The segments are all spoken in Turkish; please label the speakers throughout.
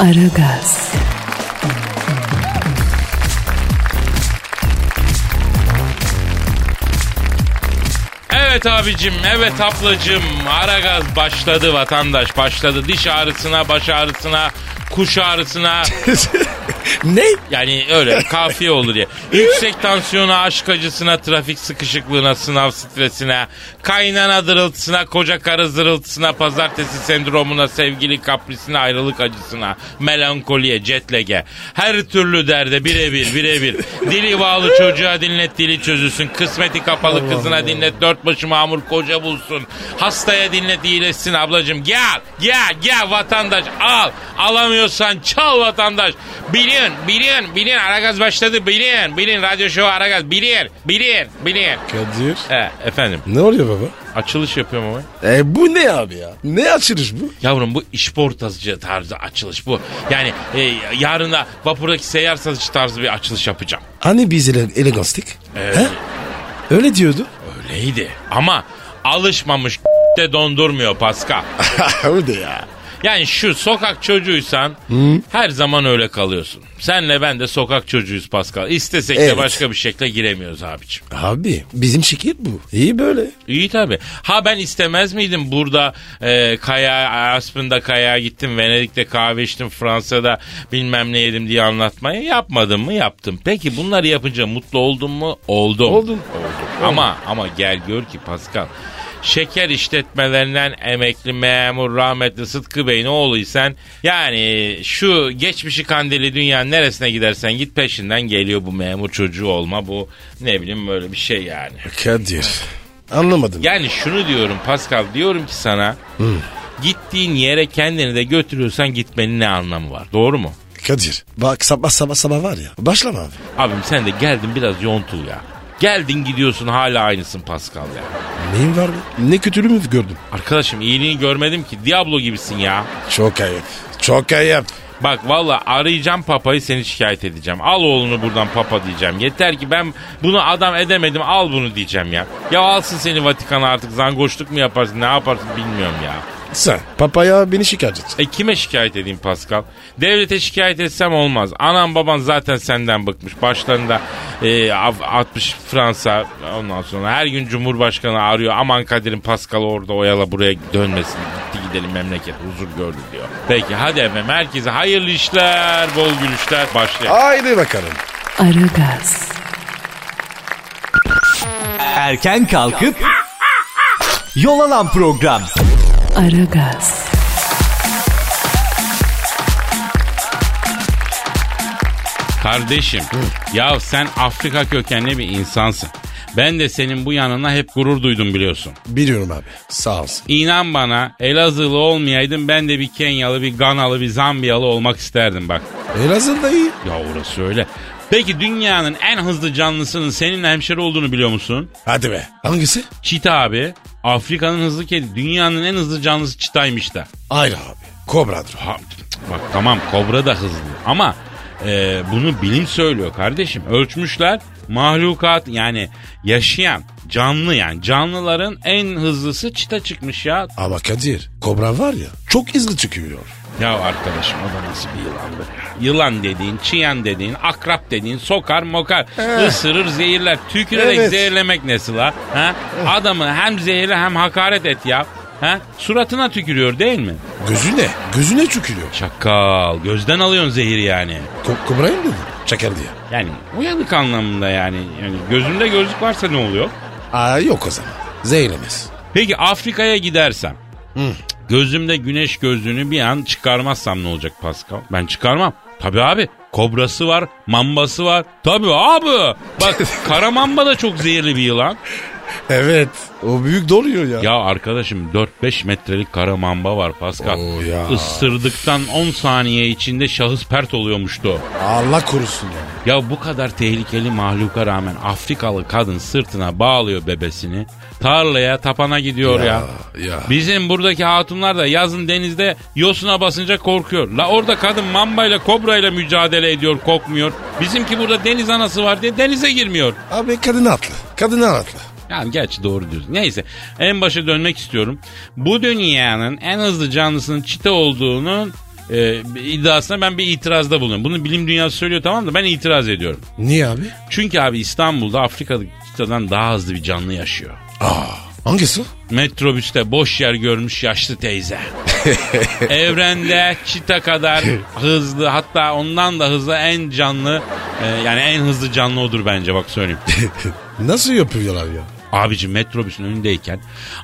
Speaker 1: Aragaz,
Speaker 2: Evet abicim, evet ablacım. Aragaz başladı vatandaş, başladı. Diş ağrısına, baş ağrısına, kuş ağrısına.
Speaker 3: ne?
Speaker 2: Yani öyle kafiye olur ya. Yüksek tansiyona, aşk acısına, trafik sıkışıklığına, sınav stresine, kaynana dırıltısına, koca karı zırıltısına, pazartesi sendromuna, sevgili kaprisine, ayrılık acısına, melankoliye, jetlege. Her türlü derde birebir, birebir. Dili bağlı çocuğa dinlet dili çözülsün. Kısmeti kapalı kızına dinlet dört başı mamur koca bulsun. Hastaya dinlet iyileşsin ablacım. Gel, gel, gel vatandaş al. Alamıyorsan çal vatandaş. Bilin, bilin, bilin. Aragaz başladı bilin. Bilin radyo şovu Aragaz bilin, bilin, bilin.
Speaker 3: Kadir.
Speaker 2: He, efendim
Speaker 3: Ne oluyor baba?
Speaker 2: açılış yapıyorum ama.
Speaker 3: E bu ne abi ya? Ne açılış bu?
Speaker 2: Yavrum bu işportacı tarzı açılış bu. Yani e, yarın da vapurdaki seyyar satıcı tarzı bir açılış yapacağım.
Speaker 3: Hani biz ele eleganstik? He? Öyle diyordu.
Speaker 2: Öyleydi ama alışmamış de dondurmuyor Pascal.
Speaker 3: o da ya.
Speaker 2: Yani şu sokak çocuğuysan her zaman öyle kalıyorsun. Senle ben de sokak çocuğuyuz Pascal. İstesek de
Speaker 3: Evet.
Speaker 2: başka bir şekilde giremiyoruz abicim.
Speaker 3: Abi bizim şirket bu. İyi böyle.
Speaker 2: İyi tabi. Ha ben istemez miydim burada e, kaya, Aspen'da kaya gittim, Venedik'te kahve içtim, Fransa'da bilmem ne yedim diye anlatmayı yapmadım mı? Yaptım. Peki bunları yapınca mutlu oldum mu? Oldum.
Speaker 3: Oldun.
Speaker 2: Ama ama gel gör ki Pascal. Şeker işletmelerinden emekli memur rahmetli Sıtkı Bey'in oğluysan yani şu geçmişi kandili dünyanın neresine gidersen git peşinden geliyor bu memur çocuğu olma bu ne bileyim böyle bir şey yani.
Speaker 3: Kadir. Anlamadım.
Speaker 2: Yani şunu diyorum Pascal diyorum ki sana gittiğin yere kendini de götürüyorsan gitmenin ne anlamı var doğru mu?
Speaker 3: Kadir. Bak sabah sabah sabah var ya. Başlama abi.
Speaker 2: Abim sen de geldin biraz yontul ya. Geldin gidiyorsun hala aynısın Pascal ya.
Speaker 3: Neyin var be? Ne kötülüğümü gördüm.
Speaker 2: Arkadaşım iyiliğini görmedim ki Diablo gibisin ya.
Speaker 3: Çok ayıp. Çok ayıp.
Speaker 2: Bak valla arayacağım papayı seni şikayet edeceğim. Al oğlunu buradan papa diyeceğim. Yeter ki ben bunu adam edemedim al bunu diyeceğim ya. Ya alsın seni Vatikan'a artık zangoşluk mu yaparsın ne yaparsın bilmiyorum ya.
Speaker 3: Sen papaya beni şikayet et.
Speaker 2: E kime şikayet edeyim Pascal? Devlete şikayet etsem olmaz. Anam baban zaten senden bıkmış. Başlarında e, av- 60 Fransa ondan sonra her gün Cumhurbaşkanı arıyor. Aman Kadir'in Pascal orada oyala buraya dönmesin. Gitti gidelim memleket huzur gördü diyor. Peki hadi efendim herkese hayırlı işler, bol gülüşler başlayalım.
Speaker 3: Haydi bakalım.
Speaker 1: Aragaz,
Speaker 4: Erken kalkıp yol alan program.
Speaker 1: Aragaz,
Speaker 2: Kardeşim ya sen Afrika kökenli bir insansın. Ben de senin bu yanına hep gurur duydum biliyorsun.
Speaker 3: Biliyorum abi. Sağ olsun.
Speaker 2: İnan bana Elazığlı olmayaydım ben de bir Kenyalı, bir Ganalı, bir Zambiyalı olmak isterdim bak.
Speaker 3: Elazığ'da iyi.
Speaker 2: Ya orası öyle. Peki dünyanın en hızlı canlısının senin hemşeri olduğunu biliyor musun?
Speaker 3: Hadi be. Hangisi?
Speaker 2: Çita abi. Afrika'nın hızlı kedi. Dünyanın en hızlı canlısı çitaymış da.
Speaker 3: Hayır abi. Kobradır.
Speaker 2: Ha, bak tamam kobra da hızlı ama e, bunu bilim söylüyor kardeşim. Ölçmüşler mahlukat yani yaşayan canlı yani canlıların en hızlısı çita çıkmış ya.
Speaker 3: Ama Kadir kobra var ya çok hızlı çıkıyor.
Speaker 2: Ya arkadaşım o da nasıl bir yılandır ya. Yılan dediğin, çıyan dediğin, akrap dediğin sokar mokar, ısırır zehirler. Tükürerek
Speaker 3: Evet.
Speaker 2: zehirlemek nesi la? Ha? Adamı hem zehirle hem hakaret et ya. Ha? Suratına tükürüyor değil mi?
Speaker 3: Gözüne, gözüne çökülüyor.
Speaker 2: Çakal gözden alıyorsun zehiri yani.
Speaker 3: Ko- kobrayı mı dedi? Çakal diye.
Speaker 2: Yani uyanık anlamında yani. yani. Gözünde gözlük varsa ne oluyor?
Speaker 3: Aa yok o zaman. Zehirlemez.
Speaker 2: Peki Afrika'ya gidersem gözümde güneş gözlüğünü bir an çıkarmazsam ne olacak Pascal? Ben çıkarmam. Tabii abi. Kobrası var, mambası var. Tabii abi. Bak kara mamba da çok zehirli bir yılan.
Speaker 3: Evet. O büyük doluyor ya.
Speaker 2: Ya arkadaşım 4-5 metrelik kara mamba var Pascal.
Speaker 3: Oo ya.
Speaker 2: Isırdıktan 10 saniye içinde şahıs pert oluyormuştu.
Speaker 3: Allah korusun ya.
Speaker 2: Ya bu kadar tehlikeli mahluka rağmen Afrikalı kadın sırtına bağlıyor bebesini. Tarlaya tapana gidiyor ya.
Speaker 3: ya.
Speaker 2: Bizim buradaki hatunlar da yazın denizde yosuna basınca korkuyor. La orada kadın mambayla kobrayla mücadele ediyor korkmuyor. Bizimki burada deniz anası var diye denize girmiyor.
Speaker 3: Abi kadını atla. Kadını atla.
Speaker 2: Yani gerçi doğru diyorsun. Neyse en başa dönmek istiyorum. Bu dünyanın en hızlı canlısının çite olduğunun e, iddiasına ben bir itirazda bulunuyorum. Bunu bilim dünyası söylüyor tamam da ben itiraz ediyorum.
Speaker 3: Niye abi?
Speaker 2: Çünkü abi İstanbul'da Afrika'daki çitadan daha hızlı bir canlı yaşıyor.
Speaker 3: Aa, hangisi?
Speaker 2: Metrobüste boş yer görmüş yaşlı teyze. Evrende çita kadar hızlı hatta ondan da hızlı en canlı e, yani en hızlı canlı odur bence bak söyleyeyim.
Speaker 3: Nasıl yapıyorlar ya?
Speaker 2: Abici metrobüsün önündeyken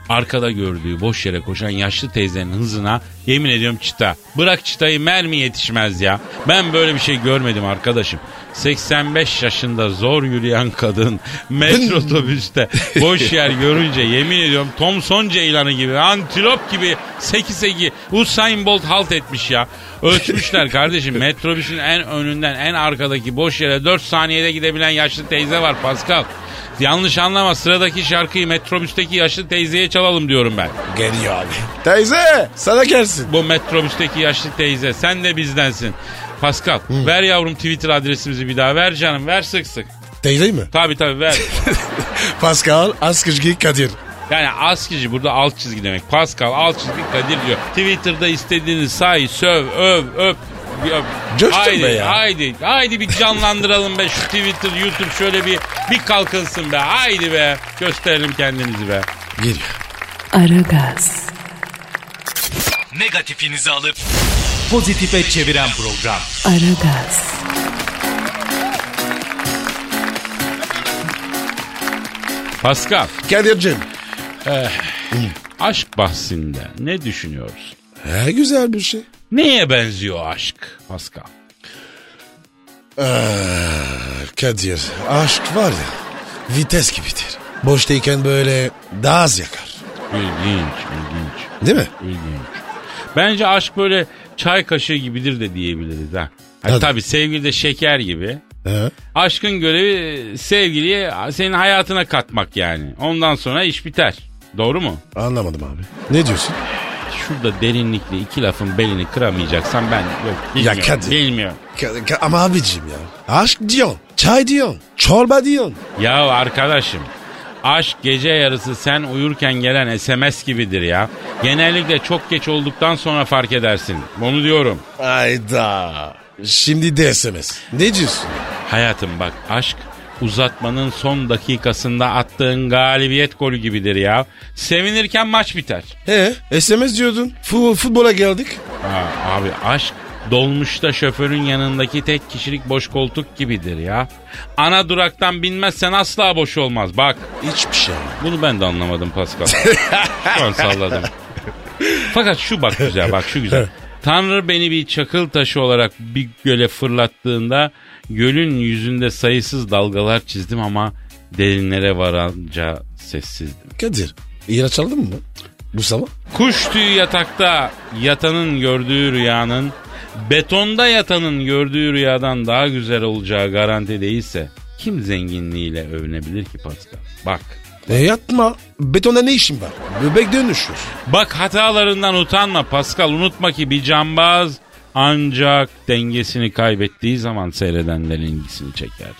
Speaker 2: arkada gördüğü boş yere koşan yaşlı teyzenin hızına yemin ediyorum çita. Bırak çitayı mermi yetişmez ya. Ben böyle bir şey görmedim arkadaşım. 85 yaşında zor yürüyen kadın metrobüste boş yer görünce yemin ediyorum Thomson Ceylanı gibi antilop gibi seki seki Usain Bolt halt etmiş ya. Ölçmüşler kardeşim metrobüsün en önünden en arkadaki boş yere 4 saniyede gidebilen yaşlı teyze var Pascal. Yanlış anlama sıradaki şarkıyı metrobüsteki yaşlı teyzeye çalalım diyorum ben.
Speaker 3: Geliyor abi. Teyze sana gelsin.
Speaker 2: Bu metrobüsteki yaşlı teyze sen de bizdensin. Pascal ver yavrum Twitter adresimizi bir daha ver canım ver sık sık.
Speaker 3: Teyze mi?
Speaker 2: Tabi tabi ver.
Speaker 3: Pascal Askışgi Kadir.
Speaker 2: Yani askici burada alt çizgi demek. Pascal alt çizgi Kadir diyor. Twitter'da istediğini say, söv, öv, öp.
Speaker 3: Coştun
Speaker 2: haydi,
Speaker 3: be ya.
Speaker 2: Haydi, haydi bir canlandıralım be şu Twitter, YouTube şöyle bir bir kalkınsın be. Haydi be. Gösterelim kendinizi be.
Speaker 3: Geliyor.
Speaker 1: Aragaz,
Speaker 4: Negatifinizi alıp pozitife çeviren program.
Speaker 1: Aragaz,
Speaker 2: Pascal,
Speaker 3: Kadir'cim.
Speaker 2: aşk bahsinde ne düşünüyorsun?
Speaker 3: He, güzel bir şey.
Speaker 2: Neye benziyor aşk Pascal?
Speaker 3: Ee, Kadir aşk var ya vites gibidir. Boştayken böyle daha az yakar.
Speaker 2: İlginç, ilginç,
Speaker 3: Değil mi?
Speaker 2: ilginç. Bence aşk böyle çay kaşığı gibidir de diyebiliriz ha. Ha,
Speaker 3: Hadi.
Speaker 2: tabii sevgili de şeker gibi.
Speaker 3: He.
Speaker 2: Aşkın görevi sevgiliyi senin hayatına katmak yani. Ondan sonra iş biter. Doğru mu?
Speaker 3: Anlamadım abi. Ne diyorsun?
Speaker 2: Şurada derinlikli iki lafın belini kıramayacaksan ben yok bilmiyorum.
Speaker 3: Kadir.
Speaker 2: Bilmiyorum.
Speaker 3: Ka- ka- ama abicim ya. Aşk diyorsun. Çay diyorsun. Çorba diyorsun.
Speaker 2: Ya arkadaşım aşk gece yarısı sen uyurken gelen SMS gibidir ya. Genellikle çok geç olduktan sonra fark edersin. Bunu diyorum.
Speaker 3: Ayda. Şimdi de SMS. Ne diyorsun?
Speaker 2: Hayatım bak aşk uzatmanın son dakikasında attığın galibiyet golü gibidir ya. Sevinirken maç biter.
Speaker 3: He SMS diyordun. Fu- futbola geldik.
Speaker 2: Ha, abi aşk dolmuşta şoförün yanındaki tek kişilik boş koltuk gibidir ya. Ana duraktan binmezsen asla boş olmaz bak.
Speaker 3: Hiçbir şey.
Speaker 2: Bunu ben de anlamadım Pascal. Şu an salladım. Fakat şu bak güzel bak şu güzel. Tanrı beni bir çakıl taşı olarak bir göle fırlattığında gölün yüzünde sayısız dalgalar çizdim ama derinlere varanca sessizdim.
Speaker 3: Kadir ilaç aldın mı? Bu sabah?
Speaker 2: Kuş tüyü yatakta yatanın gördüğü rüyanın betonda yatanın gördüğü rüyadan daha güzel olacağı garanti değilse kim zenginliğiyle övünebilir ki Pascal? Bak
Speaker 3: E yatma. Betonda ne işin var? Bebek dönüşür.
Speaker 2: Bak hatalarından utanma Pascal. Unutma ki bir cambaz ancak dengesini kaybettiği zaman seyredenlerin ilgisini çeker.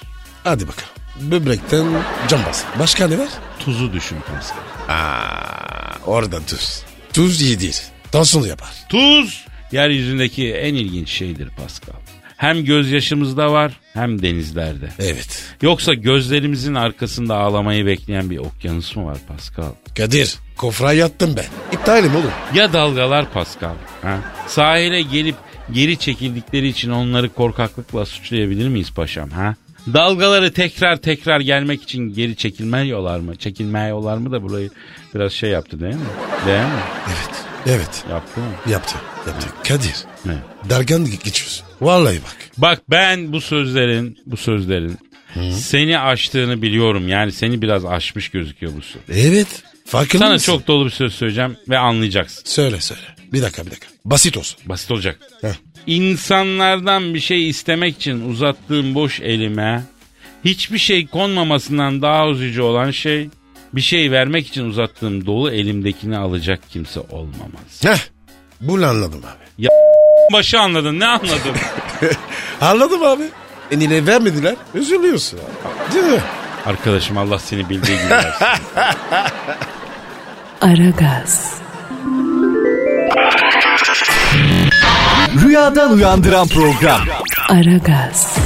Speaker 3: Hadi bakalım. Böbrekten cambaz. Başka ne var?
Speaker 2: Tuzu düşün Pascal.
Speaker 3: Aa, orada tuz. Tuz iyi değil. Tansiyonu yapar.
Speaker 2: Tuz yeryüzündeki en ilginç şeydir Pascal. Hem gözyaşımızda var hem denizlerde.
Speaker 3: Evet.
Speaker 2: Yoksa gözlerimizin arkasında ağlamayı bekleyen bir okyanus mu var Pascal?
Speaker 3: Kadir kofra yattım ben. İptalim oğlum.
Speaker 2: Ya dalgalar Pascal? Ha? Sahile gelip geri çekildikleri için onları korkaklıkla suçlayabilir miyiz paşam? Ha? Dalgaları tekrar tekrar gelmek için geri çekilmiyorlar mı? Çekilmiyorlar mı da burayı biraz şey yaptı değil mi? Değil mi?
Speaker 3: Evet. Evet.
Speaker 2: Yaptı mı?
Speaker 3: Yaptı. Yaptı. Kadir.
Speaker 2: Ne?
Speaker 3: Dargan geçiyorsun. Vallahi bak.
Speaker 2: Bak ben bu sözlerin, bu sözlerin Seni aştığını biliyorum. Yani seni biraz aşmış gözüküyor bu su.
Speaker 3: Evet. Farkında
Speaker 2: Sana
Speaker 3: mısın?
Speaker 2: çok dolu bir söz söyleyeceğim ve anlayacaksın.
Speaker 3: Söyle söyle. Bir dakika bir dakika. Basit olsun.
Speaker 2: Basit olacak.
Speaker 3: Heh.
Speaker 2: İnsanlardan bir şey istemek için uzattığım boş elime hiçbir şey konmamasından daha üzücü olan şey bir şey vermek için uzattığım dolu elimdekini alacak kimse olmamaz.
Speaker 3: Heh. Bunu anladım abi.
Speaker 2: Başı anladın ne anladın?
Speaker 3: Anladım abi. Enine vermediler. Üzülüyorsun abi. Değil mi?
Speaker 2: Arkadaşım Allah seni bildiği gibi versin.
Speaker 1: Aragaz,
Speaker 4: Rüyadan uyandıran program.
Speaker 1: Aragaz,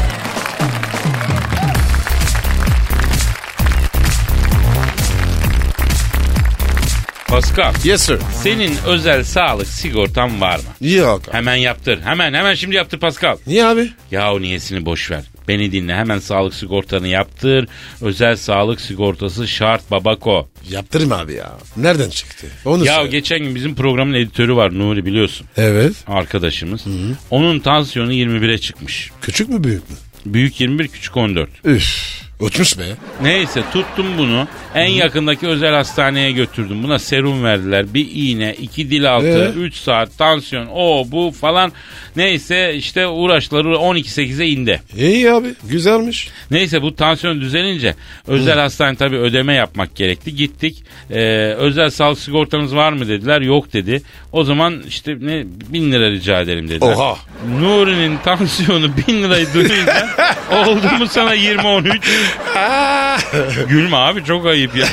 Speaker 2: Pascal
Speaker 3: Yes sir.
Speaker 2: senin özel sağlık sigortan var mı?
Speaker 3: Yok.
Speaker 2: Hemen yaptır. Hemen hemen şimdi yaptır Pascal.
Speaker 3: Niye abi?
Speaker 2: Yahu niyesini boş ver. Beni dinle hemen sağlık sigortanı yaptır. Özel sağlık sigortası şart babako.
Speaker 3: Yaptırım abi ya. Nereden çıktı? Onu
Speaker 2: Ya
Speaker 3: söyle.
Speaker 2: geçen gün bizim programın editörü var Nuri biliyorsun.
Speaker 3: Evet.
Speaker 2: Arkadaşımız. Onun tansiyonu 21'e çıkmış.
Speaker 3: Küçük mü büyük mü?
Speaker 2: Büyük 21 küçük 14.
Speaker 3: Üf. Uçmuş be.
Speaker 2: Neyse tuttum bunu. En yakındaki özel hastaneye götürdüm. Buna serum verdiler. Bir iğne, iki dil altı,
Speaker 3: Ee?
Speaker 2: 3 saat tansiyon, o bu falan. Neyse işte uğraşları 12-8'e indi.
Speaker 3: İyi abi. Güzelmiş.
Speaker 2: Neyse bu tansiyon düzelince özel hastane tabii ödeme yapmak gerekti. Gittik. Ee, özel sağlık sigortanız var mı dediler. Yok dedi. O zaman işte ne bin lira rica edelim dediler.
Speaker 3: Oha.
Speaker 2: Nuri'nin tansiyonu bin lirayı duyunca oldu mu sana 20-13? Gülme abi çok ayıp ya.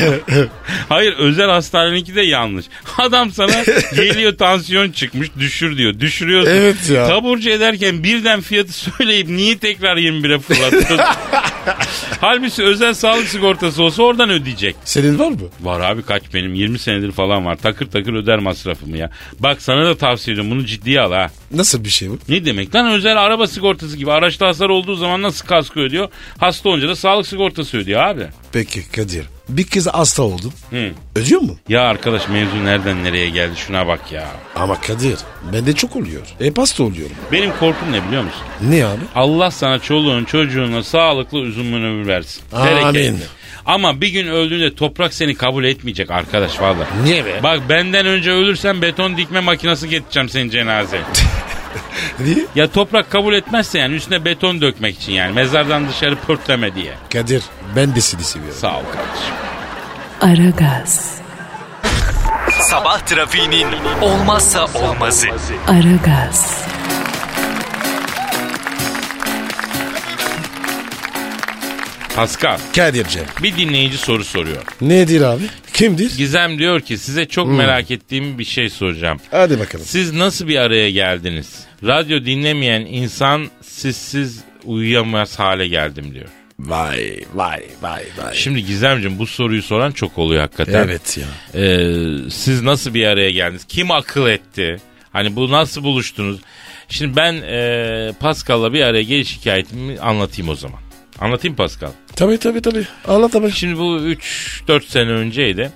Speaker 2: Hayır özel hastaneninki de yanlış. Adam sana geliyor tansiyon çıkmış düşür diyor. Düşürüyorsun.
Speaker 3: Evet ya.
Speaker 2: Taburcu ederken birden fiyatı söyleyip niye tekrar 21'e fırlatıyorsun? Halbuki özel sağlık sigortası olsa oradan ödeyecek.
Speaker 3: Senin var mı?
Speaker 2: Var abi kaç benim 20 senedir falan var. Takır takır öder masrafımı ya. Bak sana da tavsiye ediyorum bunu ciddiye al ha.
Speaker 3: Nasıl bir şey bu?
Speaker 2: Ne demek lan özel araba sigortası gibi. Araçta hasar olduğu zaman nasıl kasko ödüyor? Hasta olunca da sağlık sigortası ödüyor abi.
Speaker 3: Peki Kadir. Bir kız hasta oldum.
Speaker 2: Hı.
Speaker 3: Ödüyor mu?
Speaker 2: Ya arkadaş mevzu nereden nereye geldi şuna bak ya.
Speaker 3: Ama Kadir bende çok oluyor. Hep hasta oluyorum.
Speaker 2: Benim korkum ne biliyor musun?
Speaker 3: Ne abi?
Speaker 2: Allah sana çoluğun çocuğuna sağlıklı uzun ömür versin.
Speaker 3: Amin.
Speaker 2: Bereketli. Ama bir gün öldüğünde toprak seni kabul etmeyecek arkadaş valla.
Speaker 3: Niye be?
Speaker 2: Bak benden önce ölürsen beton dikme makinesi getireceğim senin cenazeye.
Speaker 3: Niye?
Speaker 2: ya toprak kabul etmezse yani üstüne beton dökmek için yani mezardan dışarı pörtleme diye.
Speaker 3: Kadir ben de seni seviyorum.
Speaker 2: Sağ ol kardeşim.
Speaker 1: Aragaz,
Speaker 4: Sabah trafiğinin olmazsa olmazı.
Speaker 1: Aragaz,
Speaker 2: Pascal
Speaker 3: Kadir'cim.
Speaker 2: bir dinleyici soru soruyor.
Speaker 3: Nedir abi? Kimdir?
Speaker 2: Gizem diyor ki size çok merak ettiğim bir şey soracağım.
Speaker 3: Hadi bakalım.
Speaker 2: Siz nasıl bir araya geldiniz? Radyo dinlemeyen insan sizsiz uyuyamaz hale geldim diyor.
Speaker 3: Vay vay vay vay.
Speaker 2: Şimdi Gizemciğim bu soruyu soran çok oluyor hakikaten.
Speaker 3: Evet ya.
Speaker 2: Ee, siz nasıl bir araya geldiniz? Kim akıl etti? Hani bu nasıl buluştunuz? Şimdi ben e, Pascal'la bir araya geliş hikayetimi anlatayım o zaman. Anlatayım Pascal.
Speaker 3: Tabii tabii tabii. Anlat abi.
Speaker 2: Şimdi bu 3-4 sene önceydi.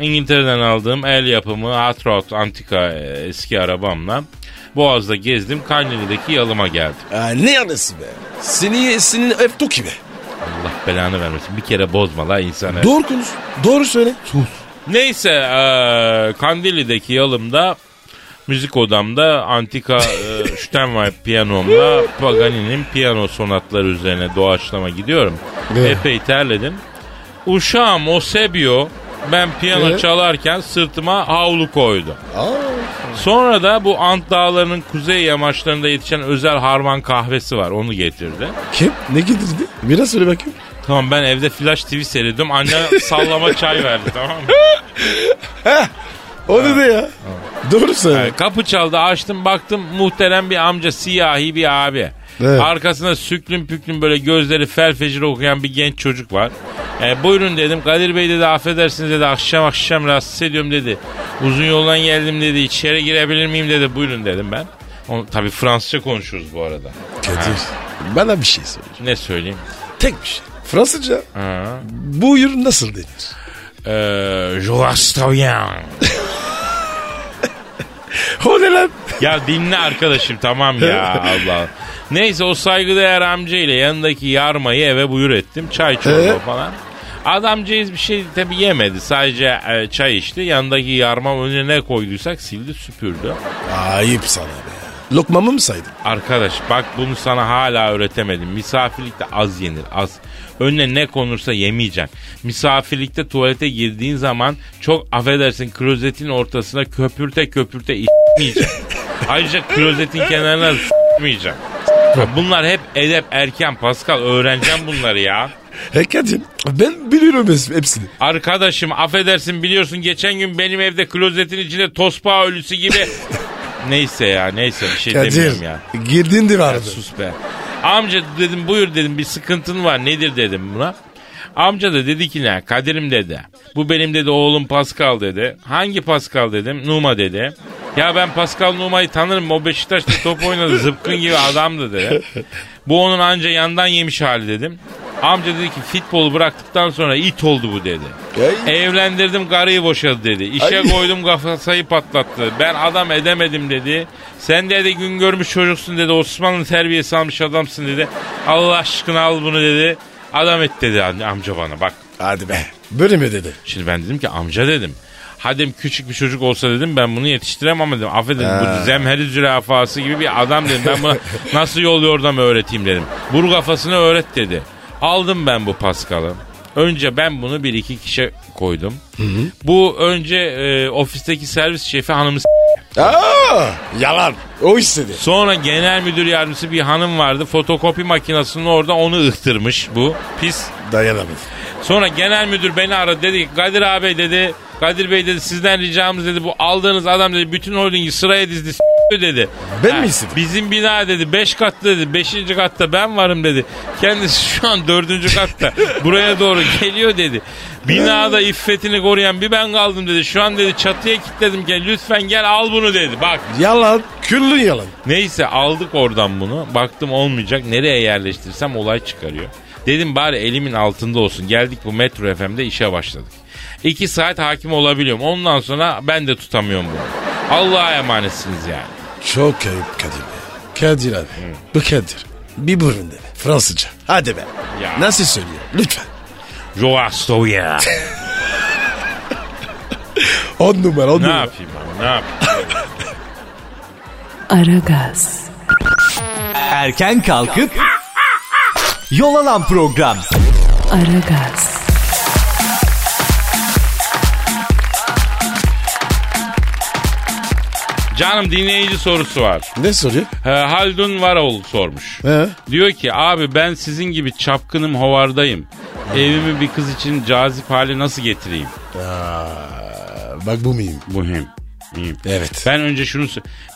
Speaker 2: İngiltere'den aldığım el yapımı Hot Rod antika e, eski arabamla Boğaz'da gezdim. Kanyeli'deki yalıma geldim.
Speaker 3: Aa, ne anısı be? Seni, senin ev toki be.
Speaker 2: Allah belanı vermesin. Bir kere bozma la insanı.
Speaker 3: Doğru konuş. Doğru söyle. Sus.
Speaker 2: Neyse e, Kandili'deki yalımda müzik odamda antika e, Steinway piyanomla Pagani'nin piyano sonatları üzerine doğaçlama gidiyorum.
Speaker 3: Evet.
Speaker 2: Epey terledim. Uşağım o Sebio ben piyano
Speaker 3: Evet.
Speaker 2: çalarken sırtıma havlu koydu.
Speaker 3: Aa,
Speaker 2: Sonra da bu Ant Dağları'nın kuzey yamaçlarında yetişen özel harman kahvesi var onu getirdi.
Speaker 3: kim? Ne getirdi? Biraz söyle bakayım.
Speaker 2: Tamam ben evde Flash TV seyrediyorum. Anne sallama çay verdi tamam mı?
Speaker 3: O ne de ya? Doğru söyle.
Speaker 2: Yani kapı çaldı açtım baktım muhterem bir amca siyahi bir abi.
Speaker 3: Evet.
Speaker 2: Arkasında süklüm püklüm böyle gözleri fel fecir okuyan bir genç çocuk var. E, buyurun dedim Kadir Bey dedi affedersiniz dedi akşam akşam rahatsız ediyorum dedi. Uzun yoldan geldim dedi içeri girebilir miyim dedi buyurun dedim ben. O, tabii Fransızca konuşuyoruz bu arada.
Speaker 3: Kadir. Bana bir şey söyle.
Speaker 2: Ne söyleyeyim?
Speaker 3: Tek bir şey. Fransızca
Speaker 2: Ha.
Speaker 3: buyur nasıl denir?
Speaker 2: Ee, je.
Speaker 3: O ne lan?
Speaker 2: Ya dinle arkadaşım tamam ya Allah. Neyse o saygıdeğer amcayla yanındaki yarmayı eve buyur ettim. Çay çorba
Speaker 3: Ee?
Speaker 2: falan. Adamcağız bir şey tabi yemedi. Sadece e, çay içti. Yanındaki yarma önüne ne koyduysak sildi süpürdü.
Speaker 3: Ayıp sana be. Lokmamı mı saydın?
Speaker 2: Arkadaş bak bunu sana hala öğretemedim. Misafirlikte az yenir az. Önüne ne konursa yemeyeceksin. Misafirlikte tuvalete girdiğin zaman çok affedersin klozetin ortasına köpürte köpürte içmeyeceksin. Ayrıca klozetin kenarına s**mayacaksın. Bunlar hep edep erken Pascal öğreneceğim bunları ya.
Speaker 3: He Kadir ben biliyorum hepsini-.
Speaker 2: Arkadaşım affedersin biliyorsun geçen gün benim evde klozetin içinde tospa ölüsü gibi. neyse ya neyse bir şey
Speaker 3: Kadir
Speaker 2: demiyorum ya.
Speaker 3: girdin de vardı.
Speaker 2: Sus be. Amca dedim buyur dedim bir sıkıntın var nedir dedim buna. Amca da dedi ki ne Kadir'im dedi. Bu benim dedi oğlum Pascal dedi. Hangi Pascal dedim Numa dedi. Ya ben Pascal Numa'yı tanırım o Beşiktaş'ta top oynadı zıpkın gibi adamdı dedi. Bu onun anca yandan yemiş hali dedim. Amca dedi ki futbolu bıraktıktan sonra it oldu bu dedi.
Speaker 3: Ay.
Speaker 2: Evlendirdim karıyı boşadı dedi. İşe
Speaker 3: Ay.
Speaker 2: koydum kafasayı patlattı. Ben adam edemedim dedi. Sen dedi gün görmüş çocuksun dedi. Osmanlı terbiyesi almış adamsın dedi. Allah aşkına al bunu dedi. Adam et dedi amca bana bak.
Speaker 3: Hadi be. Böyle mi dedi?
Speaker 2: Şimdi ben dedim ki amca dedim. Hadi küçük bir çocuk olsa dedim ben bunu yetiştiremem dedim. Affedin bu zemheri zürafası gibi bir adam dedim. Ben buna nasıl yol yordam öğreteyim dedim. Vur kafasını öğret dedi. Aldım ben bu Paskal'ı. Önce ben bunu bir iki kişi koydum. Bu önce e, ofisteki servis şefi hanımı s-
Speaker 3: Aa, yalan. O istedi.
Speaker 2: Sonra genel müdür yardımcısı bir hanım vardı. Fotokopi makinesinin orada onu ıhtırmış bu. Pis
Speaker 3: Dayanamadım.
Speaker 2: Sonra genel müdür beni aradı dedi ki Kadir abi dedi Kadir Bey dedi sizden ricamız dedi bu aldığınız adam dedi bütün holdingi sıraya dizdi s- dedi.
Speaker 3: Ben mi istedim?
Speaker 2: Bizim bina dedi 5 katlı dedi 5. katta ben varım dedi. Kendisi şu an 4. katta buraya doğru geliyor dedi. Binada iffetini koruyan bir ben kaldım dedi. Şu an dedi çatıya kilitledim gel lütfen gel al bunu dedi. Bak
Speaker 3: Yalan. Küllü yalan.
Speaker 2: Neyse aldık oradan bunu. Baktım olmayacak. Nereye yerleştirsem olay çıkarıyor. Dedim bari elimin altında olsun. Geldik bu Metro FM'de işe başladık. İki saat hakim olabiliyorum. Ondan sonra ben de tutamıyorum bunu. Allah'a emanetsiniz yani.
Speaker 3: Çok ayıp Kadir be. Kadir abi. Bu Kadir. Bir burun dedi. Fransızca. Hadi be.
Speaker 2: Ya.
Speaker 3: Nasıl söylüyor? Lütfen.
Speaker 2: Joa Stoya.
Speaker 3: On numara on
Speaker 2: ne
Speaker 3: numara.
Speaker 2: yapayım abi ne yapayım?
Speaker 1: Aragaz,
Speaker 4: Erken kalkıp yol alan program.
Speaker 1: Aragaz,
Speaker 2: Canım dinleyici sorusu var.
Speaker 3: Ne soruyor?
Speaker 2: Ee, Haldun Varol sormuş.
Speaker 3: He?
Speaker 2: Diyor ki abi ben sizin gibi çapkınım hovardayım. Evimi bir kız için cazip hale nasıl getireyim?
Speaker 3: Aa, bak bu muyum?
Speaker 2: Mühim. Mühim.
Speaker 3: Evet.
Speaker 2: Ben önce şunu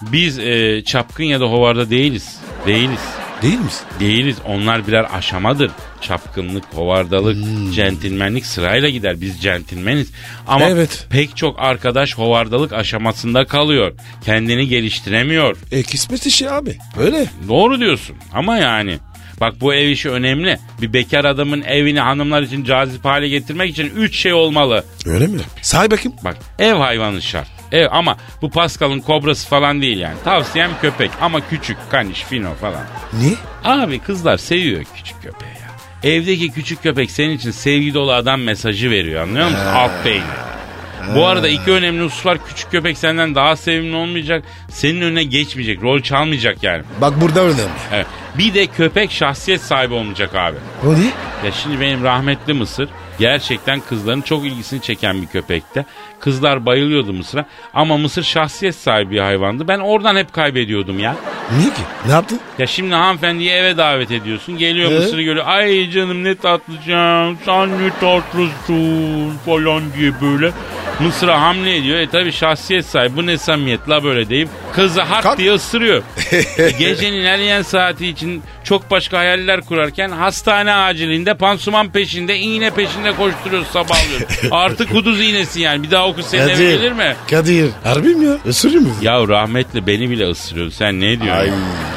Speaker 2: Biz e, çapkın ya da hovarda değiliz. Değiliz.
Speaker 3: Değil misin?
Speaker 2: Değiliz. Onlar birer aşamadır. Çapkınlık, hovardalık,
Speaker 3: Hmm.
Speaker 2: centilmenlik sırayla gider. Biz centilmeniz. Ama
Speaker 3: Evet.
Speaker 2: pek çok arkadaş hovardalık aşamasında kalıyor. Kendini geliştiremiyor.
Speaker 3: E kısmet işi abi. Öyle.
Speaker 2: Doğru diyorsun ama yani. Bak bu ev işi önemli. Bir bekar adamın evini hanımlar için cazip hale getirmek için üç şey olmalı.
Speaker 3: Öyle mi? Say bakayım.
Speaker 2: Bak ev hayvanı şart. Ev ama bu Pascal'ın kobrası falan değil yani. Tavsiyem köpek ama küçük kaniş fino falan.
Speaker 3: Niye?
Speaker 2: Abi kızlar seviyor küçük köpeği ya. Evdeki küçük köpek senin için sevgi dolu adam mesajı veriyor anlıyor musun? Alt beyni. Bu arada iki önemli husus var. Küçük köpek senden daha sevimli olmayacak. Senin önüne geçmeyecek. Rol çalmayacak yani.
Speaker 3: Bak burada önemli.
Speaker 2: Evet. Bir de köpek şahsiyet sahibi olmayacak abi.
Speaker 3: O niye?
Speaker 2: Ya şimdi benim rahmetli Mısır gerçekten kızların çok ilgisini çeken bir köpekti. Kızlar bayılıyordu Mısır'a ama Mısır şahsiyet sahibi bir hayvandı. Ben oradan hep kaybediyordum ya.
Speaker 3: Niye ki? Ne yaptın?
Speaker 2: Ya şimdi hanımefendiyi eve davet ediyorsun. Geliyor
Speaker 3: Ee?
Speaker 2: Mısır'ı görüyor. Ay canım ne tatlıcan sen ne tatlısın falan diye böyle. Mısır'a hamle ediyor. E tabi şahsiyet sahibi bu ne samimiyet la böyle deyip kızı hak
Speaker 3: Kalk.
Speaker 2: diye ısırıyor. E, Gecenin ilerleyen saati için çok başka hayaller kurarken hastane acilinde pansuman peşinde iğne peşinde koşturuyoruz sabahlıyor. Artık kuduz iğnesi yani bir daha o kız senin eve gelir mi?
Speaker 3: Kadir. Harbi mi ya? Isırıyor mu?
Speaker 2: Ya rahmetli beni bile ısırıyordu. Sen ne diyorsun?
Speaker 3: Ay.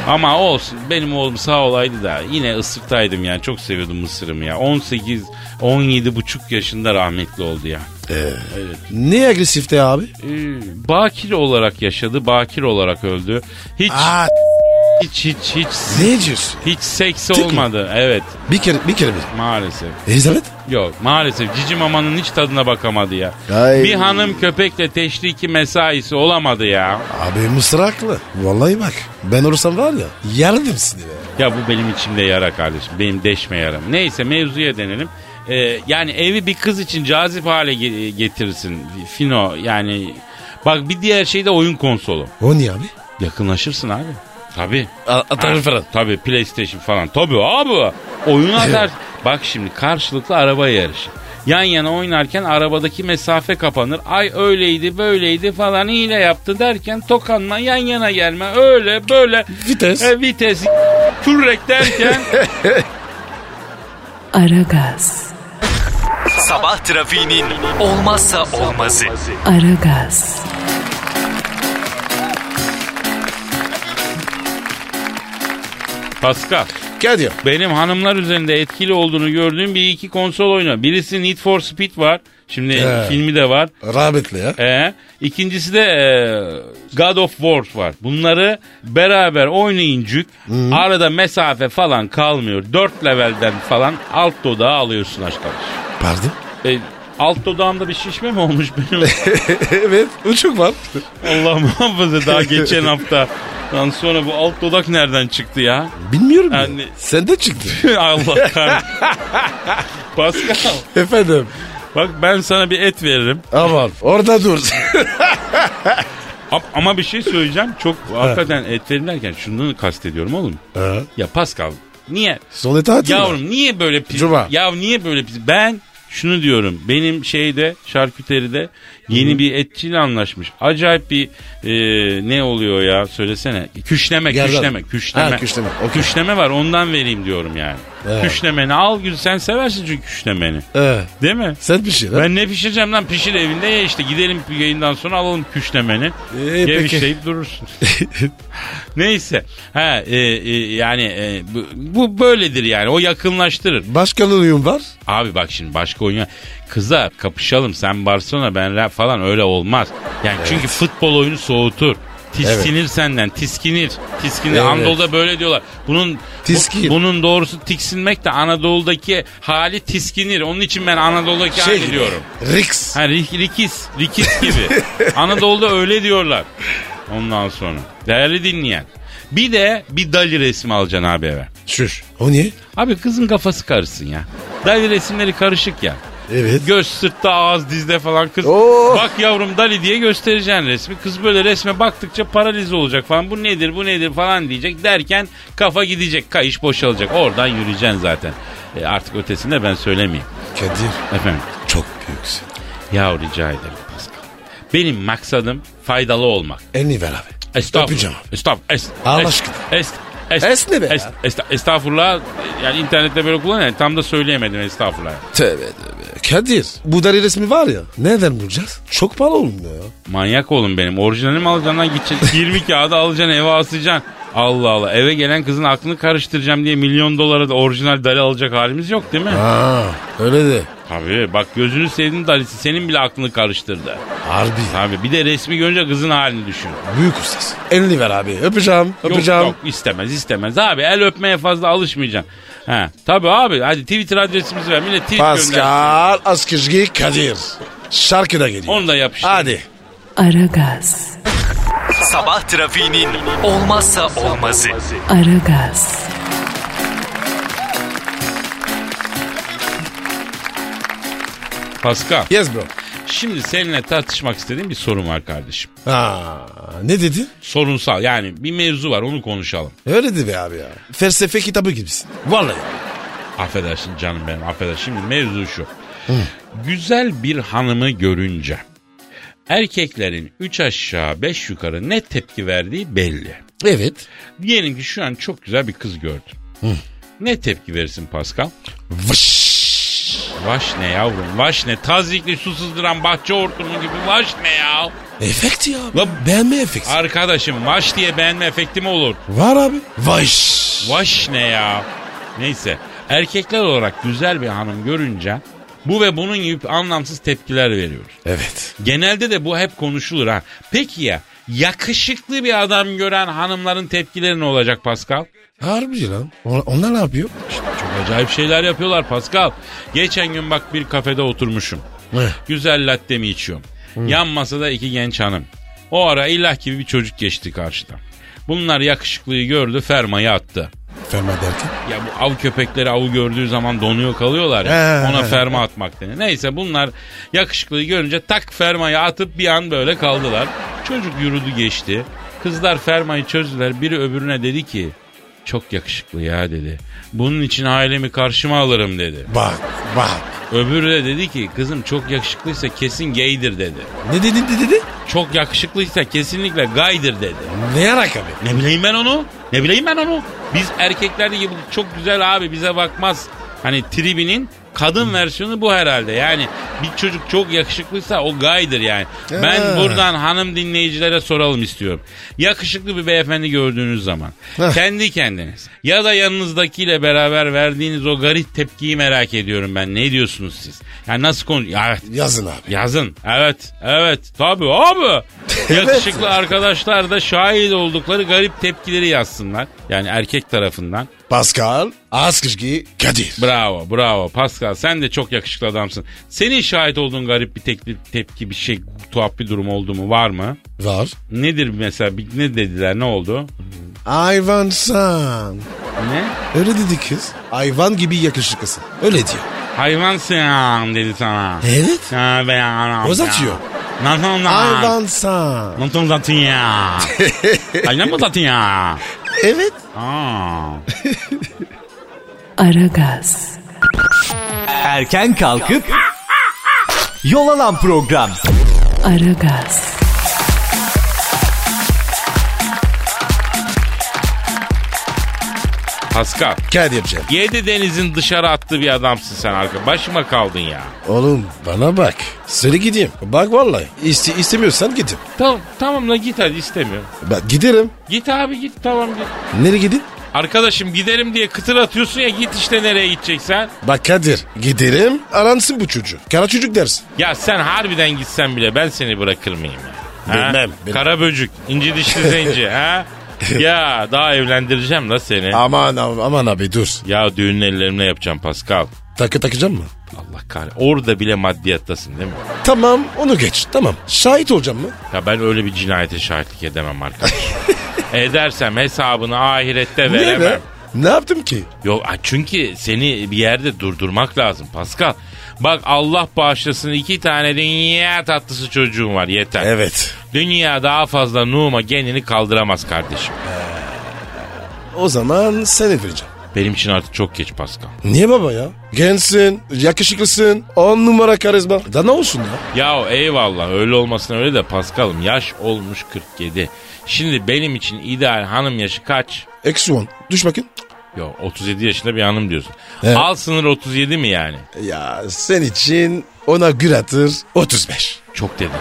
Speaker 2: Ama olsun. Benim oğlum sağ olaydı da yine ısırtaydım yani. Çok seviyordum mısırımı ya. 18 17 buçuk yaşında rahmetli oldu ya.
Speaker 3: Ne agresifti abi?
Speaker 2: Ee, bakir olarak yaşadı, bakir olarak öldü. Hiç
Speaker 3: Aa
Speaker 2: hiç hiç hiç
Speaker 3: ne diyorsun?
Speaker 2: hiç seksi
Speaker 3: Tek mi?
Speaker 2: olmadı. Evet,
Speaker 3: Bir kere bir kere bir.
Speaker 2: maalesef.
Speaker 3: Elizabeth?
Speaker 2: Yok, maalesef cici mamanın hiç tadına bakamadı ya.
Speaker 3: Ay.
Speaker 2: Bir hanım köpekle teşriki mesaisi olamadı ya.
Speaker 3: Abi Mısır haklı. Vallahi bak ben olursam var ya yardım seni be.
Speaker 2: Ya bu benim içimde yara kardeşim. Benim deşme yaram. Neyse mevzuya dönelim. Ee, yani evi bir kız için cazip hale ge- getirirsin. Fino yani. Bak bir diğer şey de oyun konsolu.
Speaker 3: O niye abi?
Speaker 2: Yakınlaşırsın abi. Tabii.
Speaker 3: A- atarım
Speaker 2: Ha,
Speaker 3: falan.
Speaker 2: Tabii PlayStation falan. Tabii abi. Oyun atar. Bak şimdi karşılıklı araba yarışı. Yan yana oynarken arabadaki mesafe kapanır. Ay öyleydi böyleydi falan hile yaptı derken tokanma yan yana gelme öyle böyle.
Speaker 3: Vites.
Speaker 2: E, vites kürek derken
Speaker 1: Aragaz,
Speaker 4: Sabah trafiğinin olmazsa olmazı.
Speaker 1: Aragaz,
Speaker 2: Pascal
Speaker 3: Kadir.
Speaker 2: benim hanımlar üzerinde etkili olduğunu gördüğüm bir iki konsol oyunu. Birisi Need for Speed var. Şimdi
Speaker 3: He.
Speaker 2: filmi de var.
Speaker 3: Rahmetli ya.
Speaker 2: Ee, ikincisi de e, God of War var. Bunları beraber oynayınca arada mesafe falan kalmıyor. Dört levelden falan alt dodağı alıyorsun arkadaş.
Speaker 3: Pardon?
Speaker 2: E, alt dodağımda bir şişme mi olmuş benim?
Speaker 3: evet uçuk var.
Speaker 2: Allah muhafaza daha geçen hafta. Ondan sonra bu alt dodak nereden çıktı ya?
Speaker 3: Bilmiyorum ya.
Speaker 2: Yani-
Speaker 3: Sen de çıktı.
Speaker 2: Allah kahretsin. Pascal
Speaker 3: Efendim.
Speaker 2: bak ben sana bir et veririm.
Speaker 3: Aman orada dur.
Speaker 2: Ama bir şey söyleyeceğim. Çok hakikaten et verin derken şunu kastediyorum oğlum.
Speaker 3: ha.
Speaker 2: Ya Pascal niye?
Speaker 3: Son mi?
Speaker 2: Yavrum niye böyle pis?
Speaker 3: Cuma.
Speaker 2: Ya niye böyle pis? Ben şunu diyorum. Benim şeyde şarküteride yeni bir etçiyle anlaşmış. Acayip bir e, ne oluyor ya söylesene. Küşleme,
Speaker 3: Gerdan.
Speaker 2: küşleme, küşleme.
Speaker 3: Ha, küşleme, okey.
Speaker 2: Küşleme var ondan vereyim diyorum yani.
Speaker 3: Evet.
Speaker 2: Küşlemeni al gül sen seversin çünkü küşlemeni.
Speaker 3: Ee,
Speaker 2: Değil mi?
Speaker 3: sen lan.
Speaker 2: Ben ne pişireceğim lan pişir evinde ye işte gidelim yayından sonra alalım küşlemeni.
Speaker 3: Ee,
Speaker 2: Ye
Speaker 3: peki.
Speaker 2: işleyip durursun. Neyse. Ha, e, e, yani e, bu, bu böyledir yani o yakınlaştırır.
Speaker 3: Başka uyum var?
Speaker 2: Abi bak şimdi başka oyun kıza kapışalım sen Barcelona ben Real falan öyle olmaz. Yani çünkü futbol oyunu soğutur. Tiskinir senden, tiskinir. Tiskinir.
Speaker 3: Evet.
Speaker 2: Anadolu'da böyle diyorlar. Bunun bu- bunun doğrusu tiksinmek de Anadolu'daki hali tiskinir. Onun için ben Anadolu'daki hali
Speaker 3: gibi,
Speaker 2: diyorum.
Speaker 3: Rix.
Speaker 2: Ha rik- rikis, rikis gibi. Anadolu'da öyle diyorlar. Ondan sonra. Değerli dinleyen. Bir de bir Dali resmi alacaksın abi eve.
Speaker 3: Şuş. O niye?
Speaker 2: Abi kızın kafası karışsın ya. Dali resimleri karışık ya.
Speaker 3: Evet.
Speaker 2: Göz sırtta ağız dizde falan kız.
Speaker 3: Oo.
Speaker 2: Bak yavrum Dali diye göstereceksin resmi. Kız böyle resme baktıkça paralize olacak falan. Bu nedir bu nedir falan diyecek. Derken kafa gidecek. Kayış boşalacak. Oradan yürüyeceksin zaten. E artık ötesinde ben söylemeyeyim.
Speaker 3: Kadir
Speaker 2: Efendim.
Speaker 3: çok büyüksün.
Speaker 2: Ya rica ederim Pascal. Benim maksadım faydalı olmak.
Speaker 3: Elini ver abi.
Speaker 2: Estağfurullah.
Speaker 3: Öpeceğim.
Speaker 2: Estağfurullah. Est,
Speaker 3: Allah
Speaker 2: est-
Speaker 3: aşkına.
Speaker 2: Est,
Speaker 3: Es ne be
Speaker 2: est- est- estağfurullah. Yani internette böyle kullanıyor. Tam da söyleyemedim estağfurullah.
Speaker 3: Tövbe tövbe. Kadir bu dari resmi var ya nereden bulacağız? Çok pahalı olmuyor ya.
Speaker 2: Manyak oğlum benim. Orijinalini mi alacaksın lan gideceksin. 20 kağıdı alacaksın eve asacaksın. Allah Allah. Eve gelen kızın aklını karıştıracağım diye milyon dolara da orijinal dali alacak halimiz yok değil mi?
Speaker 3: Ha öyle de.
Speaker 2: Tabii bak gözünü sevdiğin dalisi senin bile aklını karıştırdı.
Speaker 3: Harbi.
Speaker 2: Tabii bir de resmi görünce kızın halini düşün.
Speaker 3: Büyük ustasın. Elini ver abi. Öpeceğim.
Speaker 2: Yok
Speaker 3: Öpeceğim.
Speaker 2: yok istemez istemez. Abi el öpmeye fazla alışmayacaksın. Ha, tabii abi hadi Twitter adresimizi ver. Millet tweet.
Speaker 3: Pascal Askışgi Kadir. Şarkı da geliyor.
Speaker 2: Onu da yapıştır.
Speaker 3: Hadi.
Speaker 1: Aragaz,
Speaker 4: Sabah trafiğinin olmazsa olmazı.
Speaker 1: Aragaz,
Speaker 2: Pascal.
Speaker 3: Yes bro.
Speaker 2: Şimdi seninle tartışmak istediğim bir sorun var kardeşim.
Speaker 3: Ha, ne dedin?
Speaker 2: Sorunsal yani bir mevzu var onu konuşalım.
Speaker 3: Öyle de be abi ya. Felsefe kitabı gibisin. Vallahi.
Speaker 2: Affedersin canım benim affedersin. Şimdi mevzu şu. Güzel bir hanımı görünce erkeklerin 3 aşağı 5 yukarı ne tepki verdiği belli.
Speaker 3: Evet.
Speaker 2: Diyelim ki şu an çok güzel bir kız gördün. Ne tepki verirsin Pascal?
Speaker 3: Vış.
Speaker 2: Vaş ne yavrum vaş ne tazikli su sızdıran bahçe hortumu gibi vaş ne ya?
Speaker 3: Efekt ya.
Speaker 2: La-
Speaker 3: Beğenme efekti.
Speaker 2: Arkadaşım vaş diye beğenme efekti mi olur?
Speaker 3: Var abi. Vış.
Speaker 2: Vaş ne ya? Neyse erkekler olarak güzel bir hanım görünce Bu ve bunun gibi anlamsız tepkiler veriyoruz.
Speaker 3: Evet.
Speaker 2: Genelde de bu hep konuşulur ha. Peki ya yakışıklı bir adam gören hanımların tepkileri ne olacak Pascal?
Speaker 3: Harbi lan. On- Onlar ne yapıyor?
Speaker 2: Çok acayip şeyler yapıyorlar Pascal. Geçen gün bak bir kafede oturmuşum.
Speaker 3: Ne?
Speaker 2: Güzel lattemi içiyorum. Yan masada iki genç hanım. O ara ilah gibi bir çocuk geçti karşıdan. Bunlar yakışıklıyı gördü fermayı attı.
Speaker 3: Ferma derken?
Speaker 2: Ya bu av köpekleri avı gördüğü zaman donuyor kalıyorlar ya.
Speaker 3: He,
Speaker 2: Ona
Speaker 3: he,
Speaker 2: ferma atmak denir. Neyse bunlar yakışıklıyı görünce tak fermayı atıp bir an böyle kaldılar. Çocuk yürüdü geçti. Kızlar fermayı çözdüler. Biri öbürüne dedi ki çok yakışıklı ya dedi. Bunun için ailemi karşıma alırım dedi.
Speaker 3: Bak bak.
Speaker 2: Öbürü de dedi ki kızım çok yakışıklıysa kesin gaydir dedi.
Speaker 3: Ne dedi dedi?
Speaker 2: Çok yakışıklıysa kesinlikle gaydır dedi.
Speaker 3: Ne yarak abi?
Speaker 2: Ne bileyim ben onu? Ne bileyim ben onu? Biz erkekler gibi çok güzel abi bize bakmaz. Hani tribinin kadın versiyonu bu herhalde. Yani bir çocuk çok yakışıklıysa o gaydır yani. Ben
Speaker 3: Ha.
Speaker 2: buradan hanım dinleyicilere soralım istiyorum. Yakışıklı bir beyefendi gördüğünüz zaman kendi kendiniz ya da yanınızdakiyle beraber verdiğiniz o garip tepkiyi merak ediyorum ben. Ne diyorsunuz siz? Yani nasıl konu? Evet.
Speaker 3: Yazın abi.
Speaker 2: Yazın. Evet. Evet. Tabii abi. Yakışıklı arkadaşlar da şahit oldukları garip tepkileri yazsınlar. Yani erkek tarafından.
Speaker 3: Pascal, Askışki, Kadir.
Speaker 2: Bravo, bravo. Pascal sen de çok yakışıklı adamsın. Senin şahit olduğun garip bir teklif, tepki, bir şey, tuhaf bir durum oldu mu? Var mı?
Speaker 3: Var.
Speaker 2: Nedir mesela? Ne dediler? Ne oldu?
Speaker 3: Hayvansan.
Speaker 2: Ne?
Speaker 3: Öyle dedi kız. Hayvan gibi yakışıklısın. Öyle diyor.
Speaker 2: Hayvansın dedi sana.
Speaker 3: Evet.
Speaker 2: Ha, ben anam
Speaker 3: Uzatıyor.
Speaker 2: ya. Nasıl lan?
Speaker 3: Hayvansan.
Speaker 2: Nasıl uzatın ya? Aynen mı uzatın ya?
Speaker 3: Evet.
Speaker 1: Aragaz,
Speaker 5: Erken kalkıp yol alan program.
Speaker 1: Aragaz,
Speaker 2: Pascal.
Speaker 3: Kadir'cim.
Speaker 2: Yedi denizin dışarı attığı bir adamsın sen arka. Başıma kaldın ya.
Speaker 3: Oğlum bana bak. Söyle gideyim. Bak vallahi. İste, istemiyorsan gidin.
Speaker 2: Tamam tamam la git hadi istemiyorum.
Speaker 3: Ben giderim.
Speaker 2: Git abi git tamam git.
Speaker 3: Nereye gidin?
Speaker 2: Arkadaşım giderim diye kıtır atıyorsun ya git işte nereye gideceksen.
Speaker 3: Bak Kadir. Giderim. Aransın bu çocuğu. Kara çocuk dersin.
Speaker 2: Ya sen harbiden gitsen bile ben seni bırakır mıyım ya? Ha?
Speaker 3: Bilmem, bilmem.
Speaker 2: Kara böcük, inci dişli zenci ha? ya daha evlendireceğim la seni.
Speaker 3: Aman ab- aman abi dur.
Speaker 2: Ya düğün ellerimle yapacağım Pascal.
Speaker 3: Takı takacağım mı?
Speaker 2: Allah kahretsin. Orada bile maddiyattasın değil mi?
Speaker 3: Tamam onu geç. Tamam. Şahit olacağım mı?
Speaker 2: Ya ben öyle bir cinayete şahitlik edemem arkadaş. Edersem hesabını ahirette
Speaker 3: Niye
Speaker 2: veremem.
Speaker 3: be? Ne yaptım ki?
Speaker 2: Yok çünkü seni bir yerde durdurmak lazım Pascal. Bak Allah bağışlasın iki tane dünya tatlısı çocuğum var yeter.
Speaker 3: Evet.
Speaker 2: Dünya daha fazla Nuh'uma genini kaldıramaz kardeşim.
Speaker 3: O zaman seni vereceğim.
Speaker 2: Benim için artık çok geç Pascal.
Speaker 3: Niye baba ya? Gençsin, yakışıklısın, on numara karizma. Da ne olsun ya?
Speaker 2: Ya eyvallah öyle olmasına öyle de Pascal'ım yaş olmuş 47. Şimdi benim için ideal hanım yaşı kaç?
Speaker 3: Eksi on. Düş bakayım.
Speaker 2: Yok 37 yaşında bir hanım diyorsun.
Speaker 3: Evet.
Speaker 2: Al sınır 37 mi yani?
Speaker 3: Ya sen için ona gül atır 35.
Speaker 2: Çok dedim.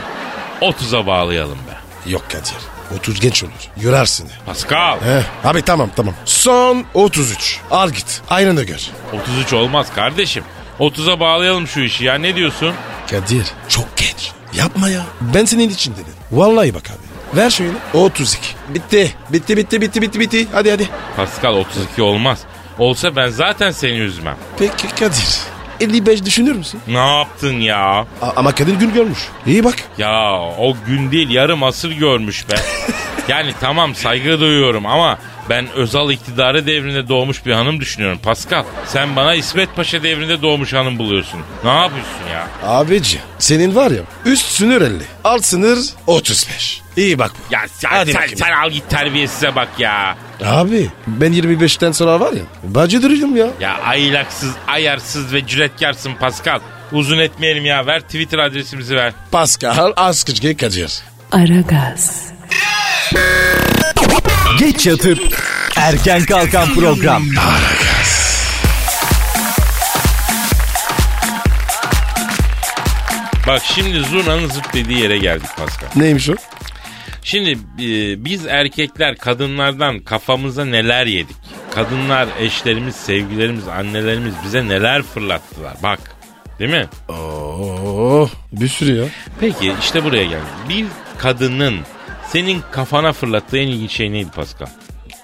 Speaker 2: 30'a bağlayalım be.
Speaker 3: Yok Kadir. 30 genç olur. Yorarsın.
Speaker 2: Pascal
Speaker 3: He. Abi tamam tamam. Son 33. Al git. Aynen de gör.
Speaker 2: 33 olmaz kardeşim. 30'a bağlayalım şu işi ya ne diyorsun?
Speaker 3: Kadir çok genç. Yapma ya. Ben senin için dedim. Vallahi bak abi. Ver şöyle. 32. Bitti. Bitti bitti bitti bitti bitti. Hadi hadi.
Speaker 2: Pascal 32 olmaz. Olsa ben zaten seni üzmem.
Speaker 3: Peki Kadir. 55 düşünür müsün?
Speaker 2: Ne yaptın ya?
Speaker 3: A- ama Kadir gün görmüş. İyi bak.
Speaker 2: Ya o gün değil yarım asır görmüş be. yani tamam saygı duyuyorum ama ben Özal iktidarı devrinde doğmuş bir hanım düşünüyorum. Pascal sen bana İsmet Paşa devrinde doğmuş hanım buluyorsun. Ne yapıyorsun ya?
Speaker 3: Abici senin var ya üst sınır 50. Alt sınır 35. İyi bak.
Speaker 2: Ya sen,
Speaker 3: Hadi
Speaker 2: sen,
Speaker 3: bakayım.
Speaker 2: sen al git terbiyesize bak ya.
Speaker 3: Abi ben 25'ten sonra var ya bacı duruyorum ya.
Speaker 2: Ya aylaksız, ayarsız ve cüretkarsın Pascal. Uzun etmeyelim ya. Ver Twitter adresimizi ver.
Speaker 3: Pascal Askışge Kadir.
Speaker 1: Aragaz,
Speaker 5: Geç yatıp erken kalkan program.
Speaker 2: Bak şimdi zurnanın zırt dediği yere geldik Pascal.
Speaker 3: Neymiş o?
Speaker 2: Şimdi e, biz erkekler kadınlardan kafamıza neler yedik? Kadınlar, eşlerimiz, sevgilerimiz, annelerimiz bize neler fırlattılar? Bak Değil mi?
Speaker 3: Oo, bir sürü ya.
Speaker 2: Peki işte buraya geldim. Bir kadının senin kafana fırlattığı en ilginç şey neydi Pascal?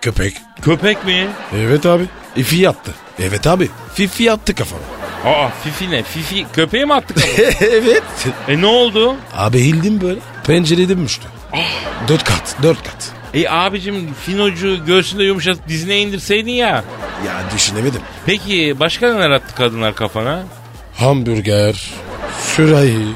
Speaker 3: Köpek.
Speaker 2: Köpek mi?
Speaker 3: Evet abi. Fifi yattı. Evet abi. Fifi yattı kafama.
Speaker 2: Aa Fifi ne? Fifi köpeğe mi attık?
Speaker 3: evet.
Speaker 2: e ne oldu?
Speaker 3: Abi eğildim böyle. Pencerede düştü. Dört kat. Dört kat.
Speaker 2: E abicim finocu göğsünde yumuşatıp dizine indirseydin ya.
Speaker 3: Ya düşünemedim.
Speaker 2: Peki başka neler attı kadınlar kafana?
Speaker 3: Hamburger. Sürahi.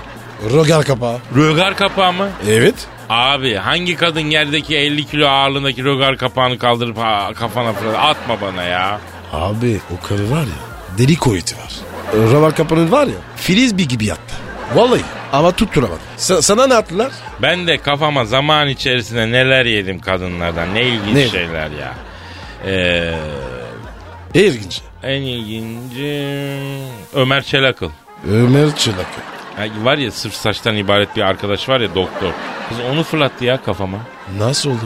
Speaker 3: Rogar kapağı.
Speaker 2: Rögar kapağı mı?
Speaker 3: Evet.
Speaker 2: Abi hangi kadın yerdeki 50 kilo ağırlığındaki rögar kapağını kaldırıp ha, kafana fırlat? Atma bana ya.
Speaker 3: Abi o karı var ya. Deli kuvveti var. Rogar kapağının var ya. Filiz bir gibi yattı. Vallahi ama tutturamadı. Sa- sana ne attılar?
Speaker 2: Ben de kafama zaman içerisinde neler yedim kadınlardan. Ne ilginç
Speaker 3: Ne?
Speaker 2: şeyler ya. Ee,
Speaker 3: İlginç.
Speaker 2: en ilginci Ömer Çelakıl.
Speaker 3: Ömer Çılak.
Speaker 2: Ha, var ya sırf saçtan ibaret bir arkadaş var ya doktor. Kız onu fırlattı ya kafama.
Speaker 3: Nasıl oldu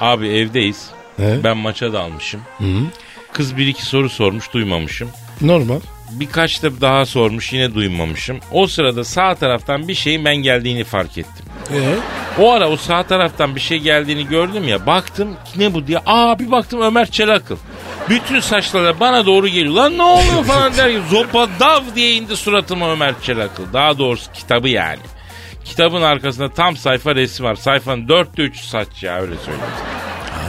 Speaker 3: abi?
Speaker 2: Abi evdeyiz.
Speaker 3: He?
Speaker 2: Ben maça dalmışım. Kız bir iki soru sormuş duymamışım.
Speaker 3: Normal.
Speaker 2: Birkaç da daha sormuş yine duymamışım. O sırada sağ taraftan bir şeyin ben geldiğini fark ettim.
Speaker 3: Ee?
Speaker 2: O ara o sağ taraftan bir şey geldiğini gördüm ya baktım ne bu diye. Aa bir baktım Ömer Çelakıl. Bütün saçları bana doğru geliyor. Lan ne oluyor falan der gibi. Zopa dav diye indi suratıma Ömer Çelakıl. Daha doğrusu kitabı yani. Kitabın arkasında tam sayfa resim var. Sayfanın dörtte üçü saç ya öyle söyleyeyim.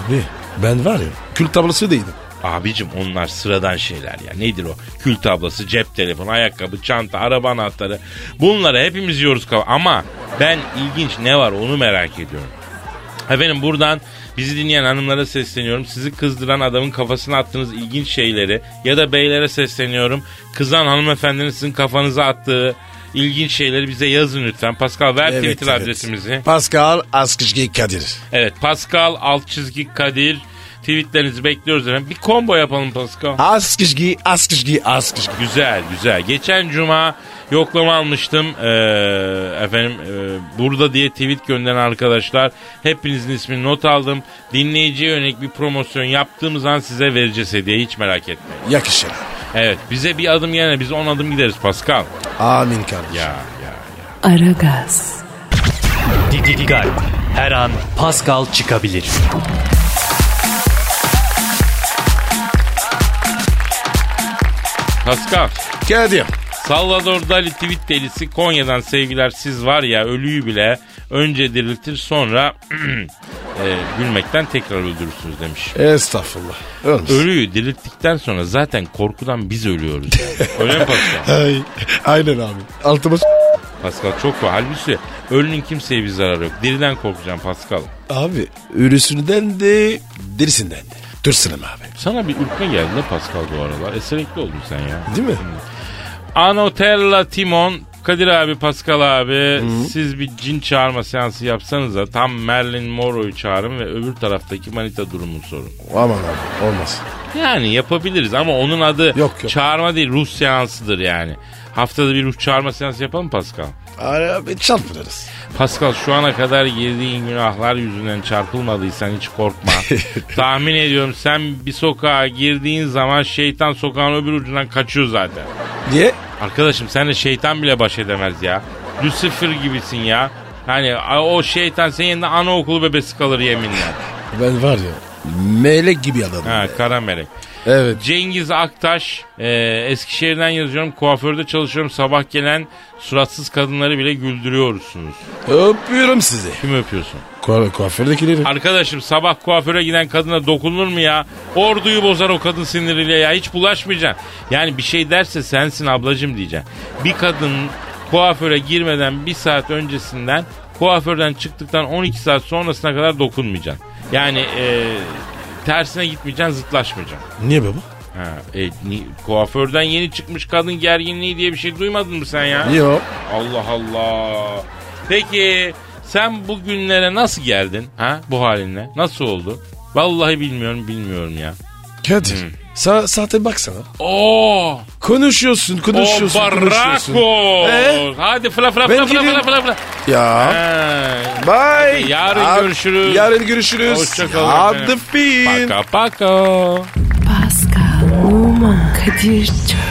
Speaker 3: Abi ben var ya kül tablası değildim.
Speaker 2: Abicim onlar sıradan şeyler ya. Nedir o? Kül tablası, cep telefonu, ayakkabı, çanta, araba anahtarı. Bunları hepimiz yiyoruz. Ama ben ilginç ne var onu merak ediyorum. Efendim buradan bizi dinleyen hanımlara sesleniyorum. Sizi kızdıran adamın kafasına attığınız ilginç şeyleri ya da beylere sesleniyorum. Kızan hanımefendinin sizin kafanıza attığı ilginç şeyleri bize yazın lütfen. Pascal ver Twitter adresimizi.
Speaker 3: Pascal Askışgi Kadir.
Speaker 2: Evet Pascal alt çizgi Kadir. Tweetlerinizi bekliyoruz efendim. Bir combo yapalım Pascal.
Speaker 3: Askışgi, Askışgi, Askışgi.
Speaker 2: Güzel güzel. Geçen cuma yoklama almıştım. Ee, efendim e, burada diye tweet gönderen arkadaşlar hepinizin ismini not aldım. Dinleyiciye yönelik bir promosyon yaptığımız an size vereceğiz hediye hiç merak etmeyin.
Speaker 3: Yakışır.
Speaker 2: Evet bize bir adım gelene biz on adım gideriz Pascal.
Speaker 3: Amin kardeşim.
Speaker 2: Ya ya ya.
Speaker 1: Aragaz,
Speaker 5: Dikkat. Her an Pascal çıkabilir.
Speaker 2: Pascal.
Speaker 3: Kadir.
Speaker 2: Salvador Dali tweet delisi Konya'dan sevgiler siz var ya ölüyü bile önce diriltir sonra e, gülmekten tekrar öldürürsünüz demiş.
Speaker 3: Estağfurullah. Ölmüş.
Speaker 2: Ölüyü dirilttikten sonra zaten korkudan biz ölüyoruz. Yani. Öyle mi Pascal?
Speaker 3: Ay, aynen abi. Altıma
Speaker 2: Pascal çok var. Halbuki ölünün kimseye bir zararı yok. Diriden korkacağım Pascal.
Speaker 3: Abi ölüsünden de dirisinden de. Tırsınım abi.
Speaker 2: Sana bir ürkme geldi de Pascal bu aralar. Eserikli oldun sen ya.
Speaker 3: Değil mi?
Speaker 2: Anotella Timon Kadir abi, Pascal abi siz bir cin çağırma seansı yapsanız da tam Marilyn Monroe'yu çağırın ve öbür taraftaki manita durumunu sorun.
Speaker 3: Aman abi olmaz.
Speaker 2: Yani yapabiliriz ama onun adı
Speaker 3: Yok, yok.
Speaker 2: çağırma değil ruh seansıdır yani. Haftada bir ruh çağırma seansı yapalım mı Pascal?
Speaker 3: Abi çarpılırız.
Speaker 2: Pascal şu ana kadar girdiğin günahlar yüzünden çarpılmadıysan hiç korkma. Tahmin ediyorum sen bir sokağa girdiğin zaman şeytan sokağın öbür ucundan kaçıyor zaten.
Speaker 3: Niye?
Speaker 2: Arkadaşım sen de şeytan bile baş edemez ya. Lucifer gibisin ya. Hani o şeytan senin yanında anaokulu bebesi kalır yeminle.
Speaker 3: Ben var ya melek gibi adamım.
Speaker 2: Ha kara melek.
Speaker 3: Evet.
Speaker 2: Cengiz Aktaş e, Eskişehir'den yazıyorum. Kuaförde çalışıyorum. Sabah gelen suratsız kadınları bile güldürüyorsunuz.
Speaker 3: Öpüyorum sizi.
Speaker 2: Kim öpüyorsun?
Speaker 3: Ku kuafördekileri.
Speaker 2: Arkadaşım sabah kuaföre giden kadına dokunulur mu ya? Orduyu bozar o kadın siniriyle ya. Hiç bulaşmayacaksın. Yani bir şey derse sensin ablacım diyeceksin. Bir kadın kuaföre girmeden bir saat öncesinden kuaförden çıktıktan 12 saat sonrasına kadar dokunmayacaksın. Yani e, tersine gitmeyeceksin zıtlaşmayacaksın.
Speaker 3: Niye baba?
Speaker 2: Ha, e, ni- kuaförden yeni çıkmış kadın gerginliği diye bir şey duymadın mı sen ya?
Speaker 3: Yok.
Speaker 2: Allah Allah. Peki sen bu günlere nasıl geldin ha bu halinle? Nasıl oldu? Vallahi bilmiyorum bilmiyorum ya.
Speaker 3: Kadir. Sa saate baksana.
Speaker 2: Oo!
Speaker 3: Konuşuyorsun,
Speaker 2: O
Speaker 3: konuşuyorsun, konuşuyorsun.
Speaker 2: barako.
Speaker 3: Ee?
Speaker 2: Hadi fla fla
Speaker 3: Ben
Speaker 2: fla fla fla fla fla.
Speaker 3: Ya.
Speaker 2: Ha.
Speaker 3: Bye.
Speaker 2: Yarın görüşürüz.
Speaker 3: Yarın görüşürüz.
Speaker 2: Hoşçakalın
Speaker 3: Hadi fin.
Speaker 2: Paka paka.
Speaker 1: Pascal, Oman, Kadir çok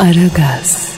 Speaker 1: Aragaz.